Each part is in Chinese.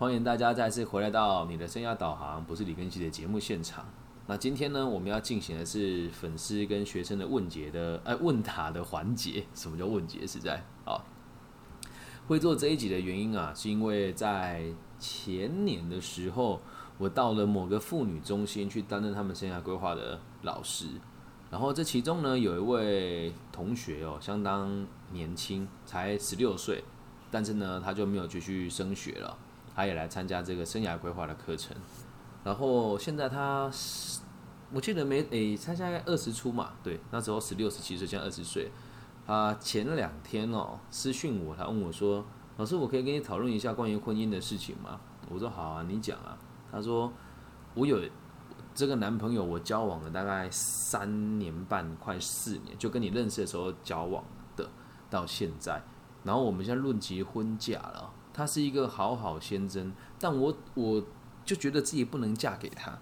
欢迎大家再次回来到你的生涯导航，不是李根熙的节目现场。那今天呢，我们要进行的是粉丝跟学生的问解的，哎，问答的环节。什么叫问解？实在啊，会做这一集的原因啊，是因为在前年的时候，我到了某个妇女中心去担任他们生涯规划的老师。然后这其中呢，有一位同学哦，相当年轻，才十六岁，但是呢，他就没有继续升学了。他也来参加这个生涯规划的课程，然后现在他，我记得没诶，他现在二十出嘛，对，那时候十六十七岁，现在二十岁。他前两天哦私讯我，他问我说：“老师，我可以跟你讨论一下关于婚姻的事情吗？”我说：“好啊，你讲啊。”他说：“我有这个男朋友，我交往了大概三年半，快四年，就跟你认识的时候交往的，到现在，然后我们现在论及婚嫁了。”他是一个好好先生，但我我就觉得自己不能嫁给他，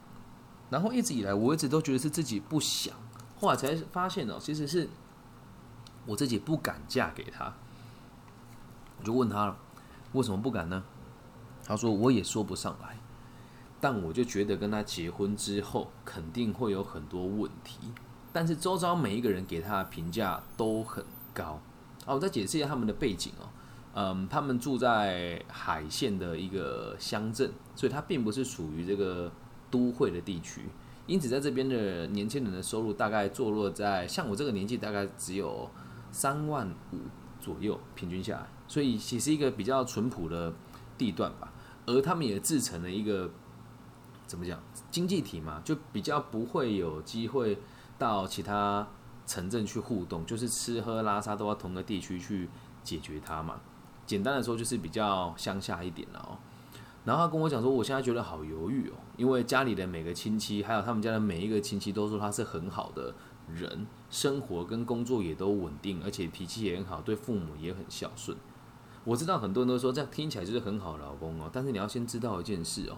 然后一直以来我一直都觉得是自己不想，后来才发现哦，其实是我自己不敢嫁给他。我就问他了，为什么不敢呢？他说我也说不上来，但我就觉得跟他结婚之后肯定会有很多问题，但是周遭每一个人给他的评价都很高。好，我再解释一下他们的背景哦。嗯，他们住在海线的一个乡镇，所以它并不是属于这个都会的地区，因此在这边的年轻人的收入大概坐落在像我这个年纪，大概只有三万五左右，平均下来，所以其实一个比较淳朴的地段吧。而他们也自成了一个怎么讲经济体嘛，就比较不会有机会到其他城镇去互动，就是吃喝拉撒都要同个地区去解决它嘛。简单的说，就是比较乡下一点了哦。然后他跟我讲说，我现在觉得好犹豫哦，因为家里的每个亲戚，还有他们家的每一个亲戚，都说他是很好的人，生活跟工作也都稳定，而且脾气也很好，对父母也很孝顺。我知道很多人都说这样听起来就是很好的老公哦，但是你要先知道一件事哦，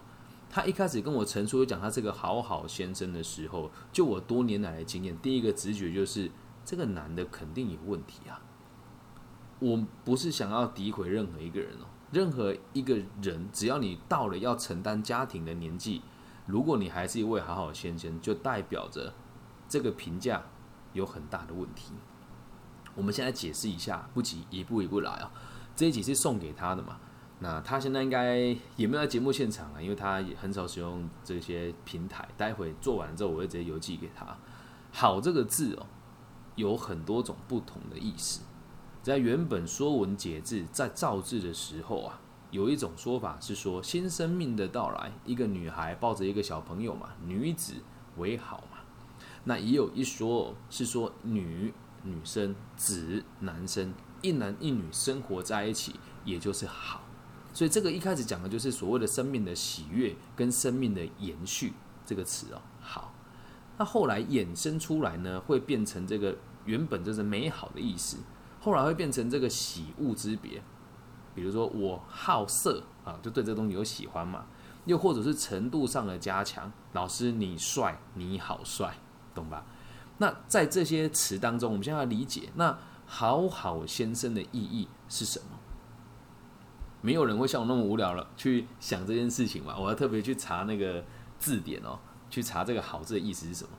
他一开始跟我陈述讲他是个好好先生的时候，就我多年来的经验，第一个直觉就是这个男的肯定有问题啊。我不是想要诋毁任何一个人哦，任何一个人，只要你到了要承担家庭的年纪，如果你还是一位好好先生，就代表着这个评价有很大的问题。我们现在解释一下，不急，一步一步来啊。这一集是送给他的嘛？那他现在应该也没有在节目现场啊，因为他也很少使用这些平台。待会做完了之后，我会直接邮寄给他。好，这个字哦，有很多种不同的意思。在原本《说文解字》在造字的时候啊，有一种说法是说新生命的到来，一个女孩抱着一个小朋友嘛，女子为好嘛。那也有一说是说女女生子男生一男一女生活在一起，也就是好。所以这个一开始讲的就是所谓的生命的喜悦跟生命的延续这个词哦，好。那后来衍生出来呢，会变成这个原本就是美好的意思。后来会变成这个喜恶之别，比如说我好色啊，就对这东西有喜欢嘛，又或者是程度上的加强，老师你帅，你好帅，懂吧？那在这些词当中，我们现在要理解，那好好先生的意义是什么？没有人会像我那么无聊了去想这件事情嘛？我要特别去查那个字典哦，去查这个好字的意思是什么？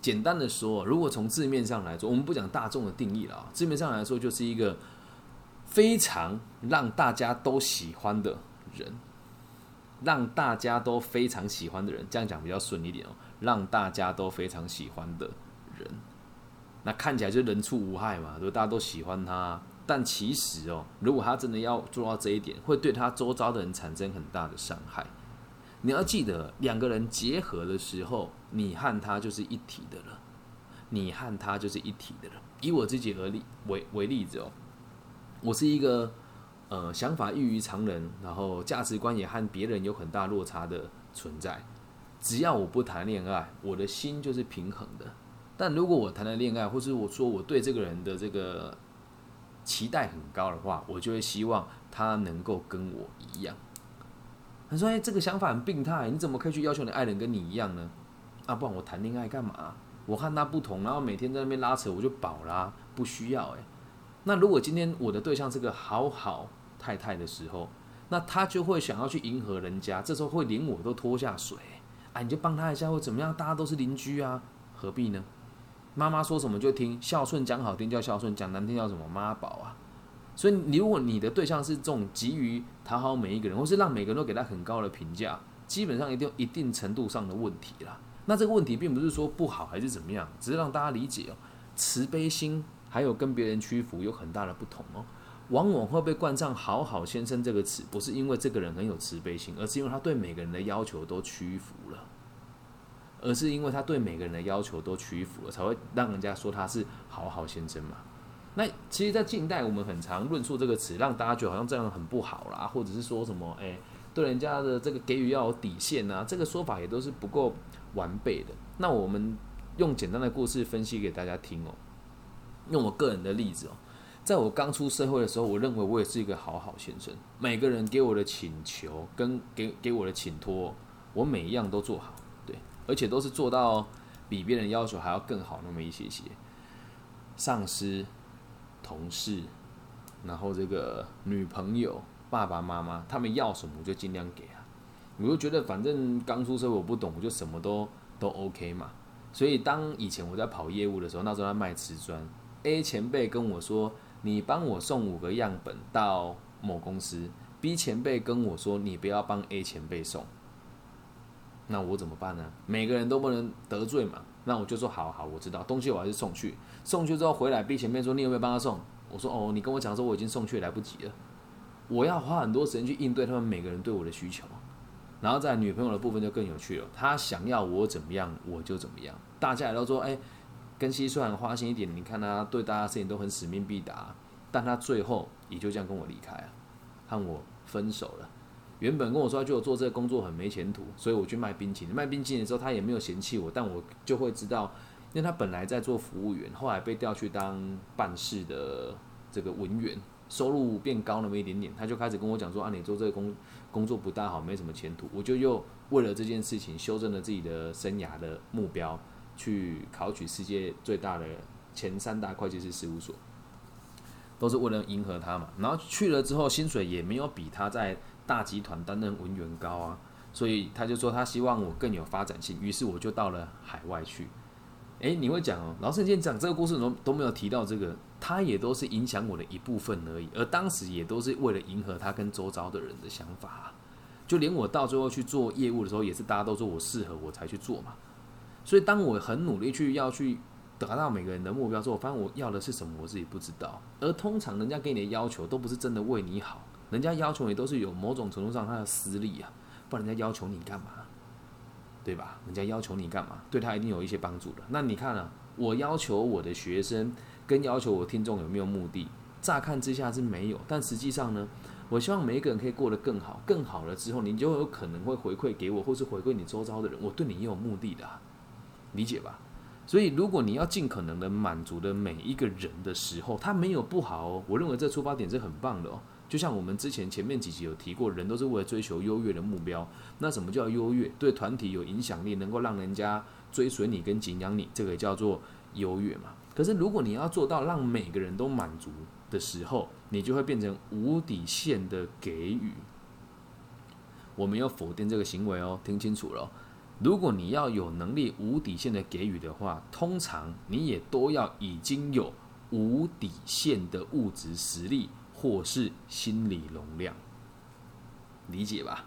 简单的说，如果从字面上来说，我们不讲大众的定义了啊。字面上来说，就是一个非常让大家都喜欢的人，让大家都非常喜欢的人。这样讲比较顺一点哦，让大家都非常喜欢的人，那看起来就人畜无害嘛，就大家都喜欢他。但其实哦，如果他真的要做到这一点，会对他周遭的人产生很大的伤害。你要记得，两个人结合的时候，你和他就是一体的了。你和他就是一体的了。以我自己而例为为例子哦，我是一个呃想法异于常人，然后价值观也和别人有很大落差的存在。只要我不谈恋爱，我的心就是平衡的。但如果我谈了恋爱，或是我说我对这个人的这个期待很高的话，我就会希望他能够跟我一样。他说：“哎，这个想法很病态，你怎么可以去要求你爱人跟你一样呢？啊，不然我谈恋爱干嘛？我和他不同，然后每天在那边拉扯，我就饱啦，不需要。哎，那如果今天我的对象是个好好太太的时候，那他就会想要去迎合人家，这时候会连我都拖下水，哎，你就帮他一下或怎么样，大家都是邻居啊，何必呢？妈妈说什么就听，孝顺讲好听叫孝顺，讲难听叫什么妈宝啊。所以，你如果你的对象是这种急于讨好每一个人，或是让每个人都给他很高的评价，基本上一定一定程度上的问题啦。那这个问题并不是说不好还是怎么样，只是让大家理解哦，慈悲心还有跟别人屈服有很大的不同哦。往往会被冠上“好好先生”这个词，不是因为这个人很有慈悲心，而是因为他对每个人的要求都屈服了，而是因为他对每个人的要求都屈服了，才会让人家说他是“好好先生”嘛。那其实，在近代，我们很常论述这个词，让大家觉得好像这样很不好啦，或者是说什么，哎，对人家的这个给予要有底线啊，这个说法也都是不够完备的。那我们用简单的故事分析给大家听哦，用我个人的例子哦，在我刚出社会的时候，我认为我也是一个好好先生，每个人给我的请求跟给给我的请托，我每一样都做好，对，而且都是做到比别人要求还要更好那么一些些，上司。同事，然后这个女朋友、爸爸妈妈，他们要什么我就尽量给啊。我就觉得反正刚出社会我不懂，我就什么都都 OK 嘛。所以当以前我在跑业务的时候，那时候在卖瓷砖，A 前辈跟我说：“你帮我送五个样本到某公司。”B 前辈跟我说：“你不要帮 A 前辈送。”那我怎么办呢？每个人都不能得罪嘛。那我就说：“好好，我知道东西我还是送去。”送去之后回来，B 前面说：“你有没有帮他送？”我说：“哦，你跟我讲说我已经送去，来不及了。我要花很多时间去应对他们每个人对我的需求。然后在女朋友的部分就更有趣了，她想要我怎么样，我就怎么样。大家也都说：‘哎，根西虽然花心一点，你看他对大家事情都很使命必达。’但他最后也就这样跟我离开啊，和我分手了。原本跟我说就我做这个工作很没前途，所以我去卖冰淇淋。卖冰淇淋的时候，他也没有嫌弃我，但我就会知道。”因为他本来在做服务员，后来被调去当办事的这个文员，收入变高那么一点点，他就开始跟我讲说：“啊，你做这个工工作不大好，没什么前途。”我就又为了这件事情修正了自己的生涯的目标，去考取世界最大的前三大会计师事务所，都是为了迎合他嘛。然后去了之后，薪水也没有比他在大集团担任文员高啊，所以他就说他希望我更有发展性，于是我就到了海外去。哎，你会讲哦，老师，你今天讲这个故事都都没有提到这个，他也都是影响我的一部分而已，而当时也都是为了迎合他跟周遭的人的想法，就连我到最后去做业务的时候，也是大家都说我适合，我才去做嘛。所以当我很努力去要去达到每个人的目标之后，我发现我要的是什么，我自己不知道。而通常人家给你的要求都不是真的为你好，人家要求你都是有某种程度上他的私利啊，不然人家要求你干嘛？对吧？人家要求你干嘛？对他一定有一些帮助的。那你看啊，我要求我的学生跟要求我听众有没有目的？乍看之下是没有，但实际上呢，我希望每一个人可以过得更好，更好了之后，你就有可能会回馈给我，或是回馈你周遭的人。我对你也有目的的，理解吧？所以如果你要尽可能的满足的每一个人的时候，他没有不好哦。我认为这出发点是很棒的哦。就像我们之前前面几集有提过，人都是为了追求优越的目标。那什么叫优越？对团体有影响力，能够让人家追随你跟敬仰你，这个叫做优越嘛。可是如果你要做到让每个人都满足的时候，你就会变成无底线的给予。我没有否定这个行为哦，听清楚了。如果你要有能力无底线的给予的话，通常你也都要已经有无底线的物质实力。或是心理容量，理解吧？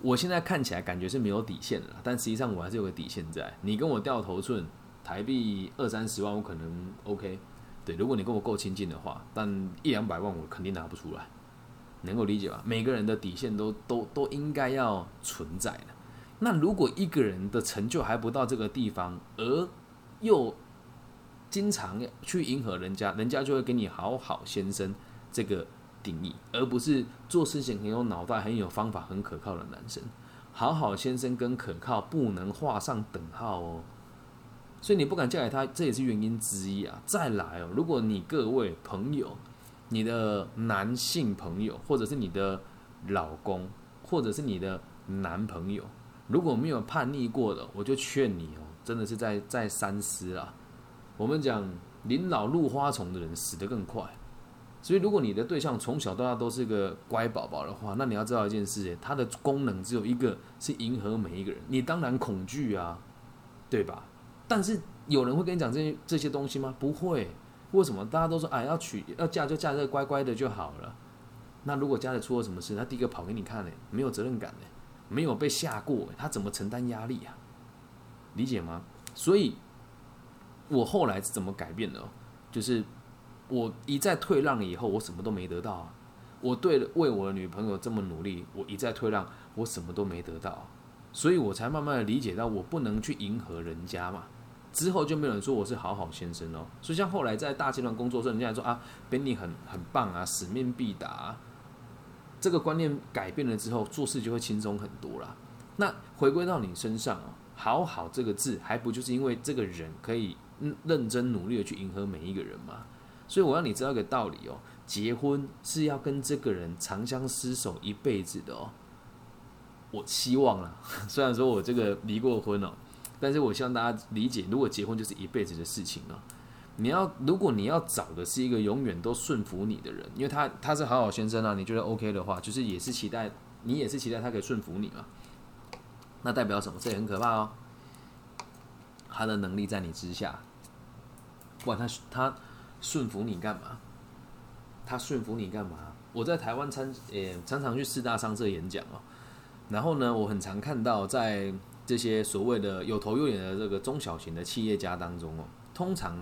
我现在看起来感觉是没有底线的，但实际上我还是有个底线在。你跟我掉头寸，台币二三十万我可能 OK，对，如果你跟我够亲近的话，但一两百万我肯定拿不出来，能够理解吧？每个人的底线都都都应该要存在的。那如果一个人的成就还不到这个地方，而又经常去迎合人家，人家就会给你好好先生。这个定义，而不是做事情很有脑袋、很有方法、很可靠的男生。好好先生跟可靠不能画上等号哦，所以你不敢嫁给他，这也是原因之一啊。再来哦，如果你各位朋友、你的男性朋友，或者是你的老公，或者是你的男朋友，如果没有叛逆过的，我就劝你哦，真的是在在三思啊。我们讲临老入花丛的人死得更快。所以如果你的对象从小到大都是个乖宝宝的话，那你要知道一件事，它的功能只有一个，是迎合每一个人。你当然恐惧啊，对吧？但是有人会跟你讲这些这些东西吗？不会。为什么？大家都说，哎，要娶要嫁就嫁这个乖乖的就好了。那如果家里出了什么事，他第一个跑给你看呢？没有责任感呢？没有被吓过，他怎么承担压力啊？理解吗？所以，我后来是怎么改变的？就是我一再退让以后，我什么都没得到啊。我对为我的女朋友这么努力，我一再退让，我什么都没得到，所以我才慢慢的理解到，我不能去迎合人家嘛。之后就没有人说我是好好先生哦。所以像后来在大集团工作时候，人家说啊，Benny 很很棒啊，使命必达。这个观念改变了之后，做事就会轻松很多啦。那回归到你身上哦，好好这个字，还不就是因为这个人可以认真努力的去迎合每一个人吗？所以我让你知道一个道理哦，结婚是要跟这个人长相厮守一辈子的哦。我希望啦，虽然说我这个离过婚哦，但是我希望大家理解，如果结婚就是一辈子的事情啊。你要，如果你要找的是一个永远都顺服你的人，因为他他是好好先生啊，你觉得 OK 的话，就是也是期待你也是期待他可以顺服你嘛。那代表什么？这也很可怕哦。他的能力在你之下，不管他他顺服你干嘛？他顺服你干嘛？我在台湾参也常常去四大商社演讲哦，然后呢，我很常看到在这些所谓的有头有脸的这个中小型的企业家当中哦，通常。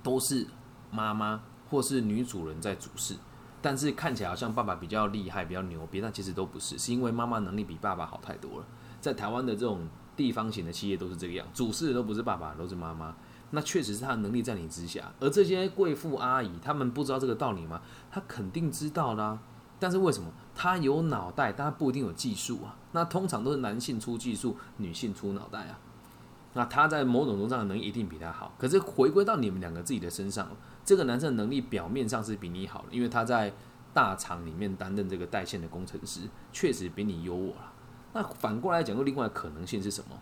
都是妈妈或是女主人在主事，但是看起来好像爸爸比较厉害、比较牛逼，但其实都不是，是因为妈妈能力比爸爸好太多了。在台湾的这种地方型的企业都是这个样，主事的都不是爸爸，都是妈妈。那确实是他的能力在你之下，而这些贵妇阿姨，他们不知道这个道理吗？他肯定知道啦。但是为什么他有脑袋，但他不一定有技术啊？那通常都是男性出技术，女性出脑袋啊。那他在某种程度上能力一定比他好，可是回归到你们两个自己的身上，这个男生的能力表面上是比你好的，因为他在大厂里面担任这个带线的工程师，确实比你优我了。那反过来讲，又另外可能性是什么？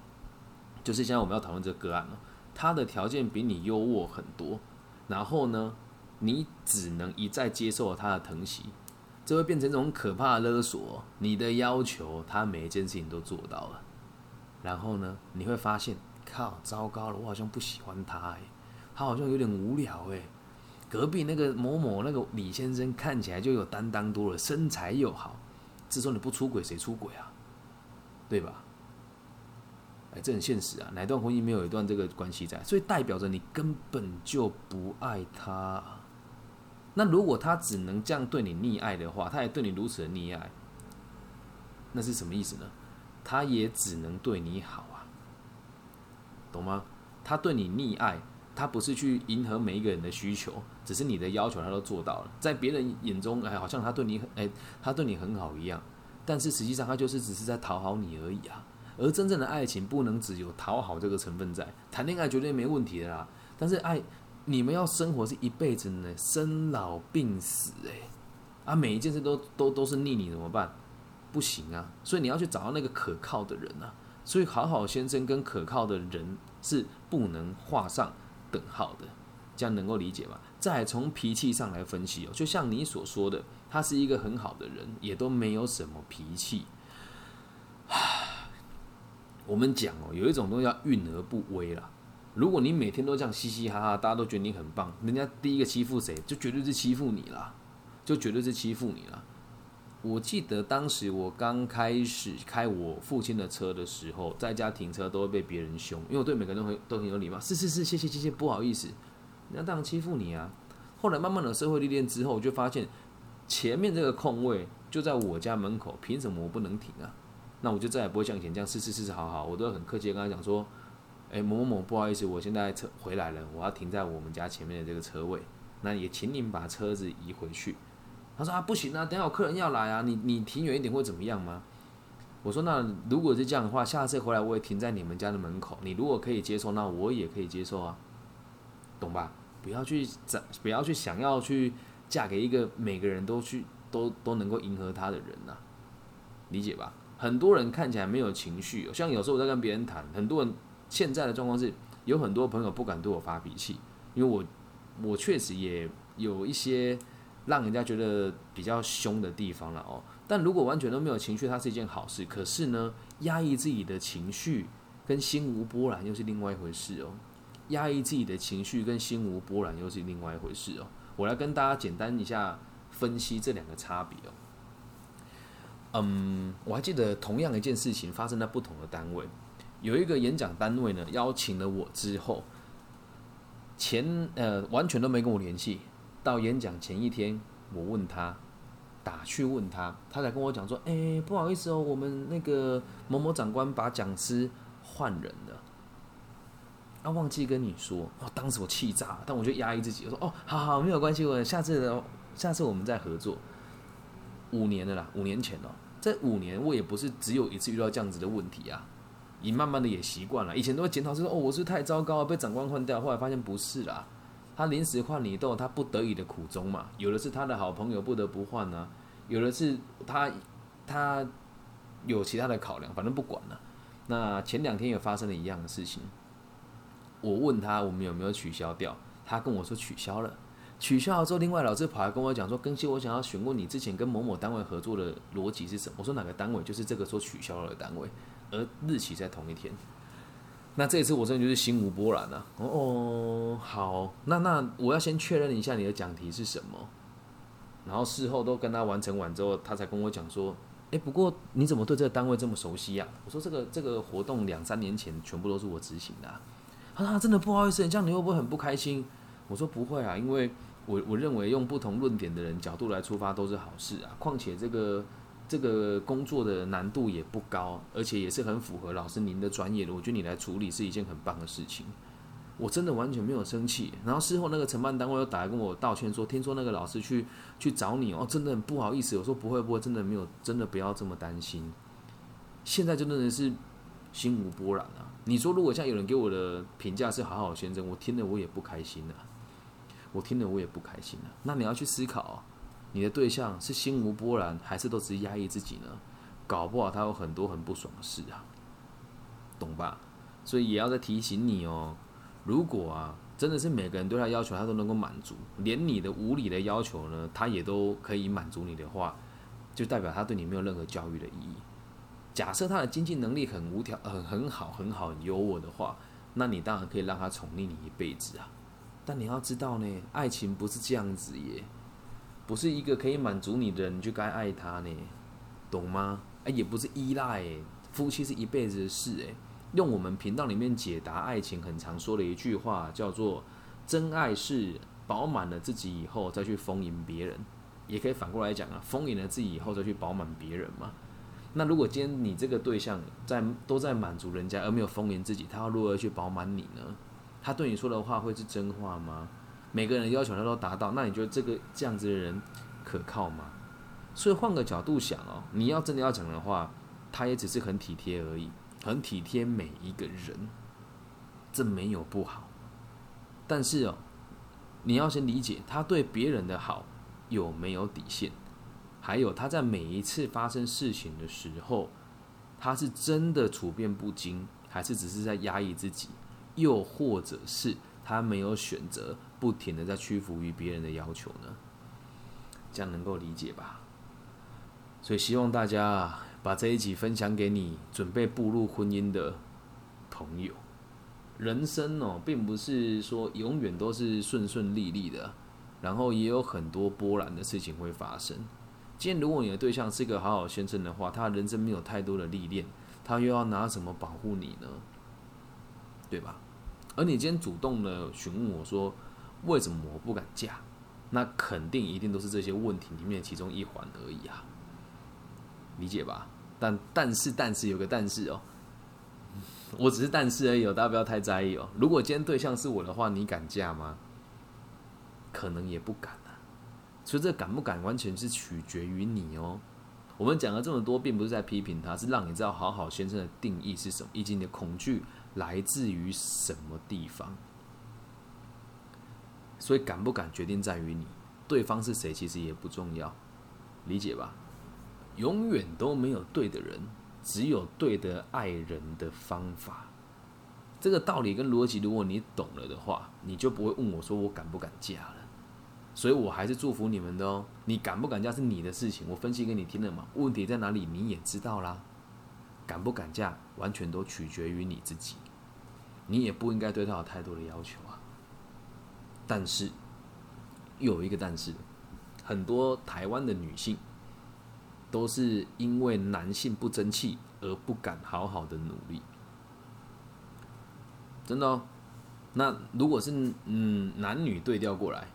就是现在我们要讨论这个个案了，他的条件比你优渥很多，然后呢，你只能一再接受他的疼惜，这会变成一种可怕的勒索。你的要求，他每一件事情都做到了，然后呢，你会发现。靠，糟糕了，我好像不喜欢他哎，他好像有点无聊哎。隔壁那个某某那个李先生看起来就有担当多了，身材又好，这时候你不出轨谁出轨啊？对吧？这很现实啊，哪段婚姻没有一段这个关系在？所以代表着你根本就不爱他。那如果他只能这样对你溺爱的话，他也对你如此的溺爱，那是什么意思呢？他也只能对你好啊。懂吗？他对你溺爱，他不是去迎合每一个人的需求，只是你的要求他都做到了。在别人眼中，哎，好像他对你，哎，他对你很好一样。但是实际上，他就是只是在讨好你而已啊。而真正的爱情不能只有讨好这个成分在，谈恋爱绝对没问题的啦。但是爱，你们要生活是一辈子呢，生老病死，哎，啊，每一件事都都都是逆你怎么办？不行啊。所以你要去找到那个可靠的人啊。所以，好好先生跟可靠的人是不能画上等号的，这样能够理解吗？再从脾气上来分析哦，就像你所说的，他是一个很好的人，也都没有什么脾气。我们讲哦，有一种东西叫运而不威啦。如果你每天都这样嘻嘻哈哈，大家都觉得你很棒，人家第一个欺负谁，就绝对是欺负你啦，就绝对是欺负你啦。我记得当时我刚开始开我父亲的车的时候，在家停车都会被别人凶，因为我对每个人都很都很有礼貌。是是是，谢谢谢谢，不好意思，人家当然欺负你啊。后来慢慢的社会历练之后，就发现前面这个空位就在我家门口，凭什么我不能停啊？那我就再也不会像以前这样，是是是是，好好，我都很客气的跟他讲说，哎某某某，不好意思，我现在车回来了，我要停在我们家前面的这个车位，那也请您把车子移回去。他说啊，不行啊，等下有客人要来啊，你你停远一点会怎么样吗？我说那如果是这样的话，下次回来我也停在你们家的门口。你如果可以接受，那我也可以接受啊，懂吧？不要去想，不要去想要去嫁给一个每个人都去都都能够迎合他的人呐，理解吧？很多人看起来没有情绪，像有时候我在跟别人谈，很多人现在的状况是有很多朋友不敢对我发脾气，因为我我确实也有一些。让人家觉得比较凶的地方了哦。但如果完全都没有情绪，它是一件好事。可是呢，压抑自己的情绪跟心无波澜又是另外一回事哦。压抑自己的情绪跟心无波澜又是另外一回事哦。我来跟大家简单一下分析这两个差别哦。嗯，我还记得同样一件事情发生在不同的单位，有一个演讲单位呢邀请了我之后，前呃完全都没跟我联系，到演讲前一天我问他，打去问他，他才跟我讲说，哎，不好意思哦，我们那个某某长官把讲师换人了。啊，忘记跟你说哦，当时我气炸，但我就压抑自己，我说哦，好好，没有关系，我下次的下次我们再合作。五年了啦，五年前哦，这五年我也不是只有一次遇到这样子的问题啊，你慢慢的也习惯了，以前都会检讨说哦，我是太糟糕了，被长官换掉，后来发现不是啦，他临时换你都有他不得已的苦衷嘛，有的是他的好朋友不得不换呢，有的是他他有其他的考量，反正不管了。那前两天也发生了一样的事情。我问他我们有没有取消掉，他跟我说取消了。取消了之后，另外老师跑来跟我讲说：“更新，我想要询问你之前跟某某单位合作的逻辑是什么？”我说：“哪个单位？就是这个说取消了的单位，而日期在同一天。”那这一次我真的就是心无波澜了。哦，好，那那我要先确认一下你的讲题是什么。然后事后都跟他完成完之后，他才跟我讲说：“哎，不过你怎么对这个单位这么熟悉呀？”我说：“这个这个活动两三年前全部都是我执行的。”啊，真的不好意思，这样你会不会很不开心？我说不会啊，因为我我认为用不同论点的人角度来出发都是好事啊。况且这个这个工作的难度也不高，而且也是很符合老师您的专业的。我觉得你来处理是一件很棒的事情。我真的完全没有生气。然后事后那个承办单位又打来跟我道歉说，听说那个老师去去找你哦，真的很不好意思。我说不会不会，真的没有，真的不要这么担心。现在就真的是心无波澜啊。你说，如果像有人给我的评价是好好先生，我听了我也不开心啊，我听了我也不开心啊。那你要去思考，你的对象是心无波澜，还是都只是压抑自己呢？搞不好他有很多很不爽的事啊，懂吧？所以也要再提醒你哦。如果啊，真的是每个人对他要求他都能够满足，连你的无理的要求呢，他也都可以满足你的话，就代表他对你没有任何教育的意义。假设他的经济能力很无条、很很好、很好、很优渥的话，那你当然可以让他宠溺你一辈子啊。但你要知道呢，爱情不是这样子耶，不是一个可以满足你的人就该爱他呢，懂吗？哎，也不是依赖，夫妻是一辈子的事哎。用我们频道里面解答爱情很常说的一句话，叫做“真爱是饱满了自己以后再去丰盈别人”，也可以反过来讲啊，丰盈了自己以后再去饱满别人嘛。那如果今天你这个对象在都在满足人家，而没有丰盈自己，他要如何去饱满你呢？他对你说的话会是真话吗？每个人要求他都达到，那你觉得这个这样子的人可靠吗？所以换个角度想哦，你要真的要讲的话，他也只是很体贴而已，很体贴每一个人，这没有不好。但是哦，你要先理解他对别人的好有没有底线。还有他在每一次发生事情的时候，他是真的处变不惊，还是只是在压抑自己？又或者是他没有选择，不停的在屈服于别人的要求呢？这样能够理解吧？所以希望大家把这一集分享给你准备步入婚姻的朋友。人生哦，并不是说永远都是顺顺利利的，然后也有很多波澜的事情会发生。今天如果你的对象是一个好好先生的话，他人生没有太多的历练，他又要拿什么保护你呢？对吧？而你今天主动的询问我说，为什么我不敢嫁？那肯定一定都是这些问题里面其中一环而已啊，理解吧？但但是但是有个但是哦，我只是但是而已哦，大家不要太在意哦。如果今天对象是我的话，你敢嫁吗？可能也不敢啊。所以这敢不敢完全是取决于你哦。我们讲了这么多，并不是在批评他，是让你知道好好先生的定义是什么，以及你的恐惧来自于什么地方。所以敢不敢决定在于你，对方是谁其实也不重要，理解吧？永远都没有对的人，只有对的爱人的方法。这个道理跟逻辑，如果你懂了的话，你就不会问我说我敢不敢嫁了。所以我还是祝福你们的哦。你敢不敢嫁是你的事情，我分析给你听了嘛。问题在哪里你也知道啦。敢不敢嫁完全都取决于你自己，你也不应该对他有太多的要求啊。但是有一个但是，很多台湾的女性都是因为男性不争气而不敢好好的努力，真的哦。那如果是嗯男女对调过来，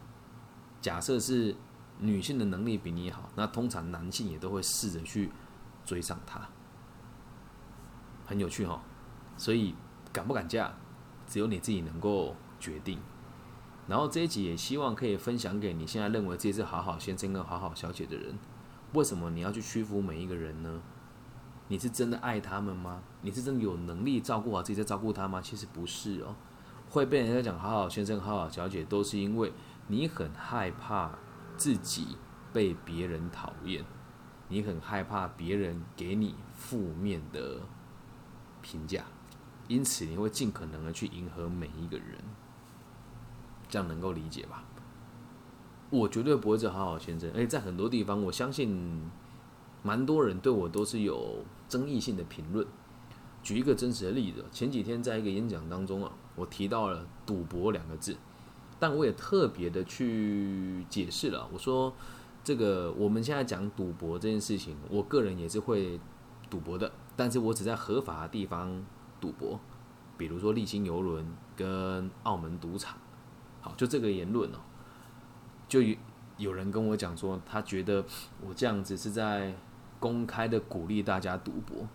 假设是女性的能力比你好，那通常男性也都会试着去追上她，很有趣哈。所以敢不敢嫁，只有你自己能够决定。然后这一集也希望可以分享给你现在认为自己是好好先生跟好好小姐的人，为什么你要去屈服每一个人呢？你是真的爱他们吗？你是真的有能力照顾好自己在照顾他吗？其实不是哦。会被人家讲好好先生、好好小姐，都是因为你很害怕自己被别人讨厌，你很害怕别人给你负面的评价，因此你会尽可能的去迎合每一个人，这样能够理解吧？我绝对不会是好好先生，而且在很多地方，我相信蛮多人对我都是有争议性的评论。举一个真实的例子，前几天在一个演讲当中啊。我提到了赌博两个字，但我也特别的去解释了。我说，这个我们现在讲赌博这件事情，我个人也是会赌博的，但是我只在合法的地方赌博，比如说立新游轮跟澳门赌场。好，就这个言论哦，就有有人跟我讲说，他觉得我这样子是在公开的鼓励大家赌博，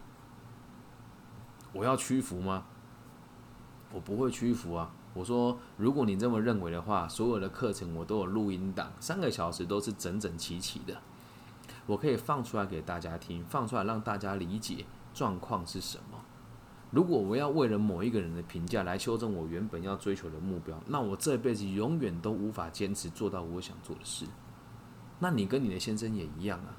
我要屈服吗？我不会屈服啊！我说，如果你这么认为的话，所有的课程我都有录音档，三个小时都是整整齐齐的，我可以放出来给大家听，放出来让大家理解状况是什么。如果我要为了某一个人的评价来修正我原本要追求的目标，那我这辈子永远都无法坚持做到我想做的事。那你跟你的先生也一样啊，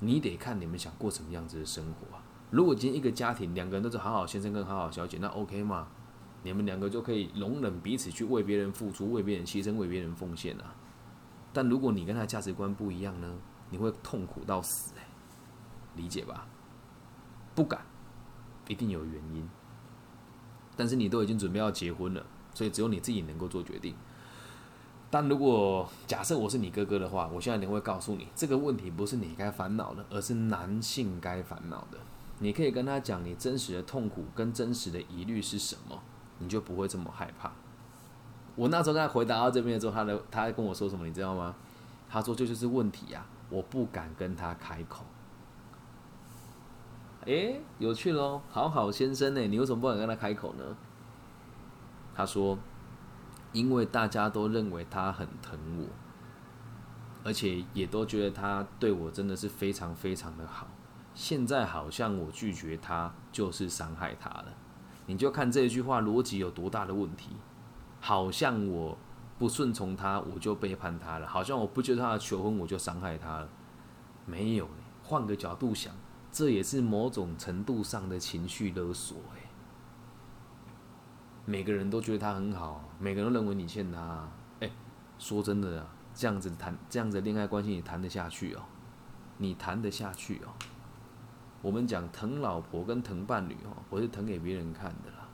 你得看你们想过什么样子的生活啊。如果今天一个家庭两个人都是好好先生跟好好小姐，那 OK 吗？你们两个就可以容忍彼此去为别人付出、为别人牺牲、为别人奉献啊。但如果你跟他价值观不一样呢？你会痛苦到死哎，理解吧？不敢，一定有原因。但是你都已经准备要结婚了，所以只有你自己能够做决定。但如果假设我是你哥哥的话，我现在能会告诉你，这个问题不是你该烦恼的，而是男性该烦恼的。你可以跟他讲你真实的痛苦跟真实的疑虑是什么，你就不会这么害怕。我那时候跟他回答到这边的时候，他的他跟我说什么，你知道吗？他说这就是问题呀，我不敢跟他开口。诶，有趣喽，好好先生呢，你为什么不敢跟他开口呢？他说，因为大家都认为他很疼我，而且也都觉得他对我真的是非常非常的好。现在好像我拒绝他就是伤害他了，你就看这句话逻辑有多大的问题。好像我不顺从他，我就背叛他了；好像我不接受他的求婚，我就伤害他了。没有，换个角度想，这也是某种程度上的情绪勒索。哎，每个人都觉得他很好，每个人都认为你欠他。哎，说真的啊，这样子谈这样子恋爱关系，你谈得下去哦？你谈得下去哦？我们讲疼老婆跟疼伴侣哦，我是疼给别人看的啦。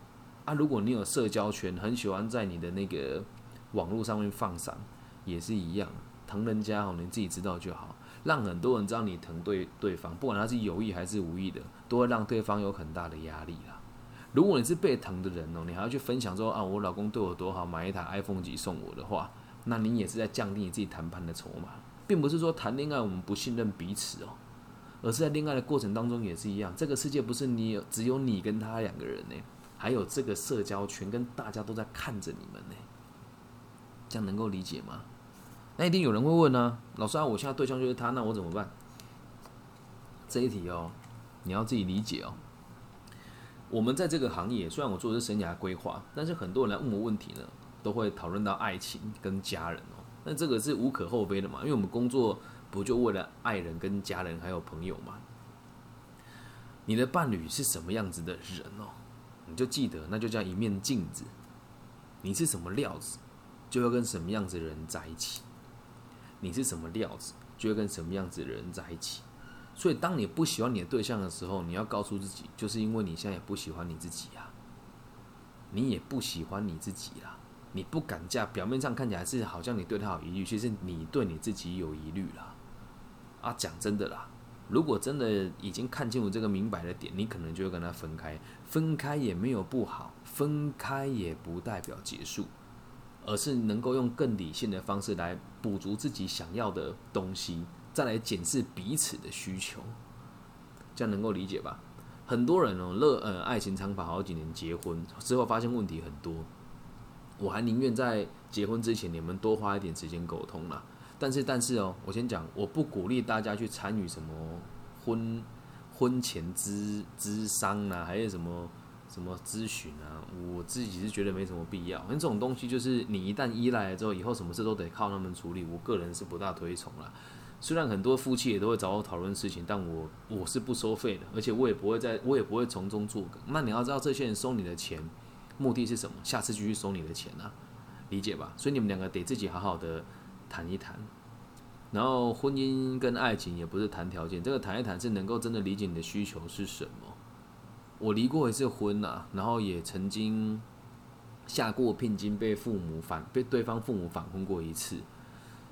啊，如果你有社交圈，很喜欢在你的那个网络上面放闪，也是一样，疼人家哦，你自己知道就好。让很多人知道你疼对对方，不管他是有意还是无意的，都会让对方有很大的压力啦。如果你是被疼的人哦，你还要去分享说啊，我老公对我多好，买一台 iPhone 几送我的话，那你也是在降低你自己谈判的筹码，并不是说谈恋爱我们不信任彼此哦。而是在恋爱的过程当中也是一样，这个世界不是你只有你跟他两个人呢，还有这个社交圈跟大家都在看着你们呢，这样能够理解吗？那一定有人会问呢，老师啊，我现在对象就是他，那我怎么办？这一题哦，你要自己理解哦。我们在这个行业，虽然我做的是生涯规划，但是很多人来问我问题呢，都会讨论到爱情跟家人哦，那这个是无可厚非的嘛，因为我们工作。不就为了爱人、跟家人还有朋友嘛？你的伴侣是什么样子的人哦？你就记得，那就叫一面镜子。你是什么料子，就要跟什么样子的人在一起。你是什么料子，就会跟什么样子的人在一起。所以，当你不喜欢你的对象的时候，你要告诉自己，就是因为你现在也不喜欢你自己啊，你也不喜欢你自己啦，你不敢嫁。表面上看起来是好像你对他有疑虑，其实你对你自己有疑虑啦。啊，讲真的啦，如果真的已经看清楚这个明白的点，你可能就会跟他分开。分开也没有不好，分开也不代表结束，而是能够用更理性的方式来补足自己想要的东西。再来检视彼此的需求，这样能够理解吧？很多人哦，乐呃爱情长跑好几年，结婚之后发现问题很多，我还宁愿在结婚之前你们多花一点时间沟通啦。但是但是哦，我先讲，我不鼓励大家去参与什么婚婚前咨咨商啊，还有什么什么咨询啊，我自己是觉得没什么必要。因为这种东西就是你一旦依赖了之后，以后什么事都得靠他们处理，我个人是不大推崇了。虽然很多夫妻也都会找我讨论事情，但我我是不收费的，而且我也不会在，我也不会从中作梗。那你要知道，这些人收你的钱，目的是什么？下次继续收你的钱啊，理解吧？所以你们两个得自己好好的谈一谈。然后婚姻跟爱情也不是谈条件，这个谈一谈是能够真的理解你的需求是什么。我离过一次婚呐，然后也曾经下过聘金，被父母反被对方父母反婚过一次。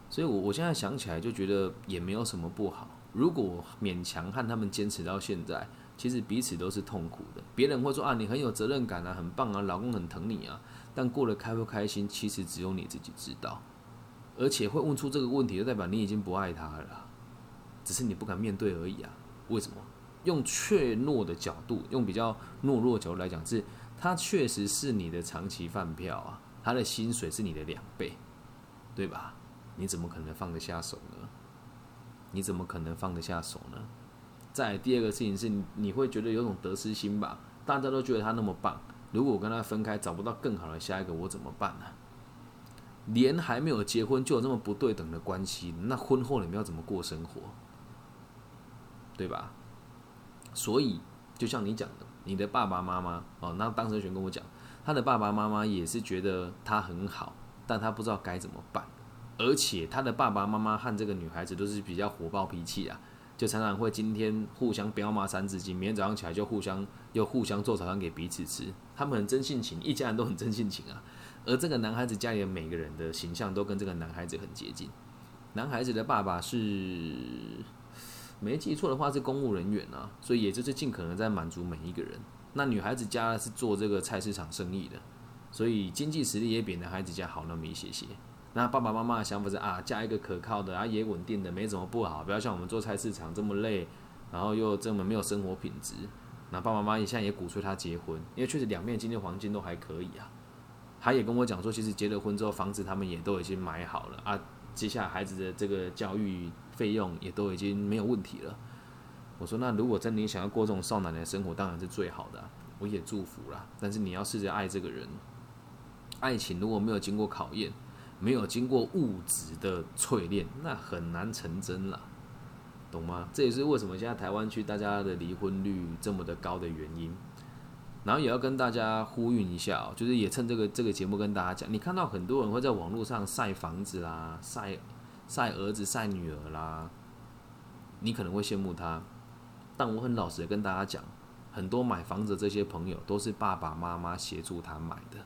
所以，我我现在想起来就觉得也没有什么不好。如果勉强和他们坚持到现在，其实彼此都是痛苦的。别人会说啊，你很有责任感啊，很棒啊，老公很疼你啊。但过得开不开心，其实只有你自己知道。而且会问出这个问题，就代表你已经不爱他了，只是你不敢面对而已啊。为什么？用怯懦的角度，用比较懦弱的角度来讲，是他确实是你的长期饭票啊，他的薪水是你的两倍，对吧？你怎么可能放得下手呢？你怎么可能放得下手呢？再第二个事情是，你会觉得有种得失心吧？大家都觉得他那么棒，如果我跟他分开，找不到更好的下一个，我怎么办呢？连还没有结婚就有这么不对等的关系，那婚后你们要怎么过生活？对吧？所以就像你讲的，你的爸爸妈妈哦，那当时选跟我讲，他的爸爸妈妈也是觉得他很好，但他不知道该怎么办。而且他的爸爸妈妈和这个女孩子都是比较火爆脾气啊，就常常会今天互相彪骂三字经，明天早上起来就互相又互相做早餐给彼此吃。他们很真性情，一家人都很真性情啊。而这个男孩子家里的每个人的形象都跟这个男孩子很接近。男孩子的爸爸是没记错的话是公务人员啊，所以也就是尽可能在满足每一个人。那女孩子家是做这个菜市场生意的，所以经济实力也比男孩子家好那么一些些。那爸爸妈妈的想法是啊，嫁一个可靠的啊，也稳定的，没什么不好。不要像我们做菜市场这么累，然后又这么没有生活品质。那爸爸妈妈现在也鼓吹他结婚，因为确实两面经济环境都还可以啊。他也跟我讲说，其实结了婚之后，房子他们也都已经买好了啊。接下来孩子的这个教育费用也都已经没有问题了。我说，那如果真的你想要过这种少奶奶的生活，当然是最好的，我也祝福啦。但是你要试着爱这个人，爱情如果没有经过考验。没有经过物质的淬炼，那很难成真了，懂吗？这也是为什么现在台湾区大家的离婚率这么的高的原因。然后也要跟大家呼吁一下哦，就是也趁这个这个节目跟大家讲，你看到很多人会在网络上晒房子啦，晒晒儿子晒女儿啦，你可能会羡慕他，但我很老实的跟大家讲，很多买房子这些朋友都是爸爸妈妈协助他买的。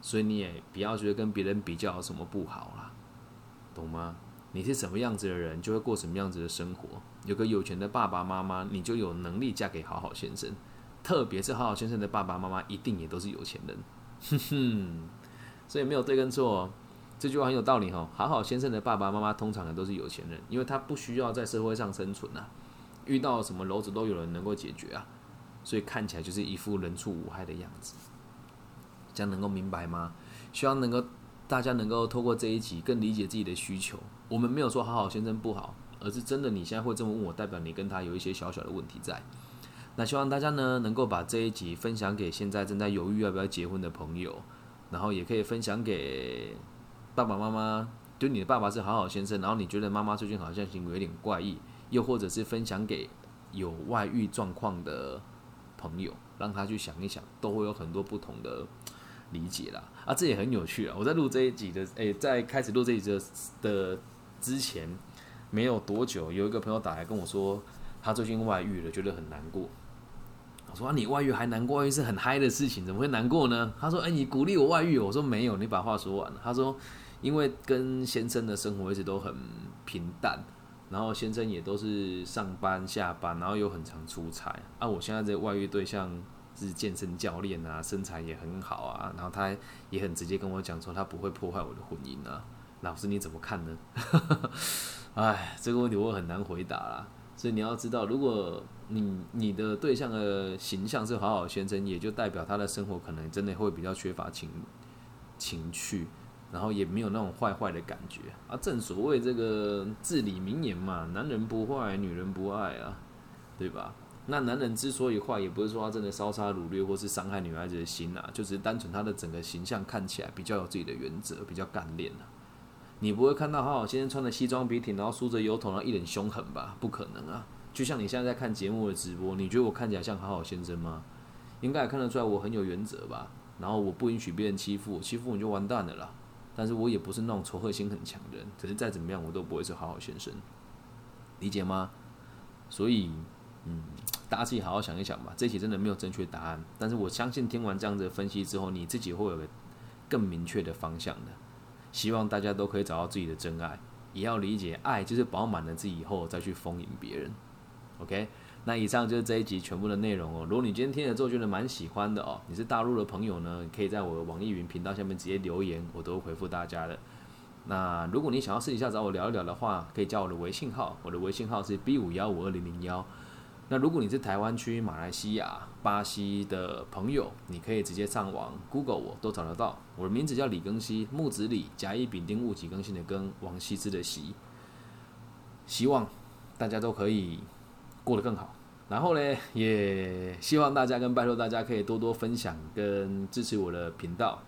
所以你也不要觉得跟别人比较有什么不好啦，懂吗？你是什么样子的人，就会过什么样子的生活。有个有钱的爸爸妈妈，你就有能力嫁给好好先生。特别是好好先生的爸爸妈妈，一定也都是有钱人。哼哼，所以没有对跟错，这句话很有道理哈。好好先生的爸爸妈妈通常也都是有钱人，因为他不需要在社会上生存啊，遇到什么篓子都有人能够解决啊，所以看起来就是一副人畜无害的样子。这样能够明白吗？希望能够大家能够透过这一集更理解自己的需求。我们没有说好好先生不好，而是真的你现在会这么问我，代表你跟他有一些小小的问题在。那希望大家呢能够把这一集分享给现在正在犹豫要不要结婚的朋友，然后也可以分享给爸爸妈妈，就你的爸爸是好好先生，然后你觉得妈妈最近好像行为有点怪异，又或者是分享给有外遇状况的朋友，让他去想一想，都会有很多不同的。理解啦。啊，这也很有趣啊！我在录这一集的，诶，在开始录这一集的的之前，没有多久，有一个朋友打来跟我说，他最近外遇了，觉得很难过。我说啊，你外遇还难过？外遇是很嗨的事情，怎么会难过呢？他说，哎，你鼓励我外遇？我说没有，你把话说完。他说，因为跟先生的生活一直都很平淡，然后先生也都是上班下班，然后又很常出差。啊，我现在这外遇对象。是健身教练啊，身材也很好啊，然后他也很直接跟我讲说，他不会破坏我的婚姻啊。老师你怎么看呢？哎，这个问题我很难回答啦。所以你要知道，如果你你的对象的形象是好好先生，也就代表他的生活可能真的会比较缺乏情情趣，然后也没有那种坏坏的感觉啊。正所谓这个至理名言嘛，男人不坏，女人不爱啊，对吧？那男人之所以坏，也不是说他真的烧杀掳掠或是伤害女孩子的心啊，就是单纯他的整个形象看起来比较有自己的原则，比较干练啊。你不会看到好好先生穿的西装笔挺，然后梳着油头，然后一脸凶狠吧？不可能啊！就像你现在在看节目的直播，你觉得我看起来像好好先生吗？应该也看得出来我很有原则吧？然后我不允许别人欺负我，欺负你就完蛋了啦。但是我也不是那种仇恨心很强的人，可是再怎么样我都不会是好好先生，理解吗？所以，嗯。大家自己好好想一想吧，这题真的没有正确答案。但是我相信听完这样子的分析之后，你自己会有个更明确的方向的。希望大家都可以找到自己的真爱，也要理解爱就是饱满了自己以后再去丰盈别人。OK，那以上就是这一集全部的内容哦。如果你今天听了之后觉得蛮喜欢的哦，你是大陆的朋友呢，可以在我的网易云频道下面直接留言，我都会回复大家的。那如果你想要私底下找我聊一聊的话，可以加我的微信号，我的微信号是 B 五幺五二零零幺。那如果你是台湾区、马来西亚、巴西的朋友，你可以直接上网 Google 我都找得到。我的名字叫李庚希，木子李，甲乙丙丁戊己庚辛的庚，王羲之的羲。希望大家都可以过得更好。然后呢，也希望大家跟拜托大家可以多多分享跟支持我的频道，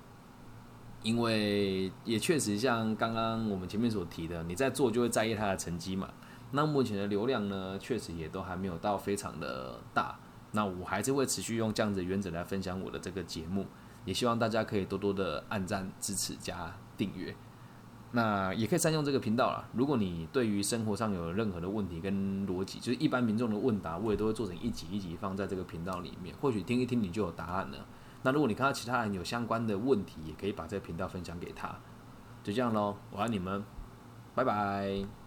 因为也确实像刚刚我们前面所提的，你在做就会在意它的成绩嘛。那目前的流量呢，确实也都还没有到非常的大。那我还是会持续用这样子的原则来分享我的这个节目，也希望大家可以多多的按赞、支持、加订阅。那也可以善用这个频道啦。如果你对于生活上有任何的问题跟逻辑，就是一般民众的问答，我也都会做成一集一集放在这个频道里面，或许听一听你就有答案了。那如果你看到其他人有相关的问题，也可以把这个频道分享给他。就这样喽，我爱你们，拜拜。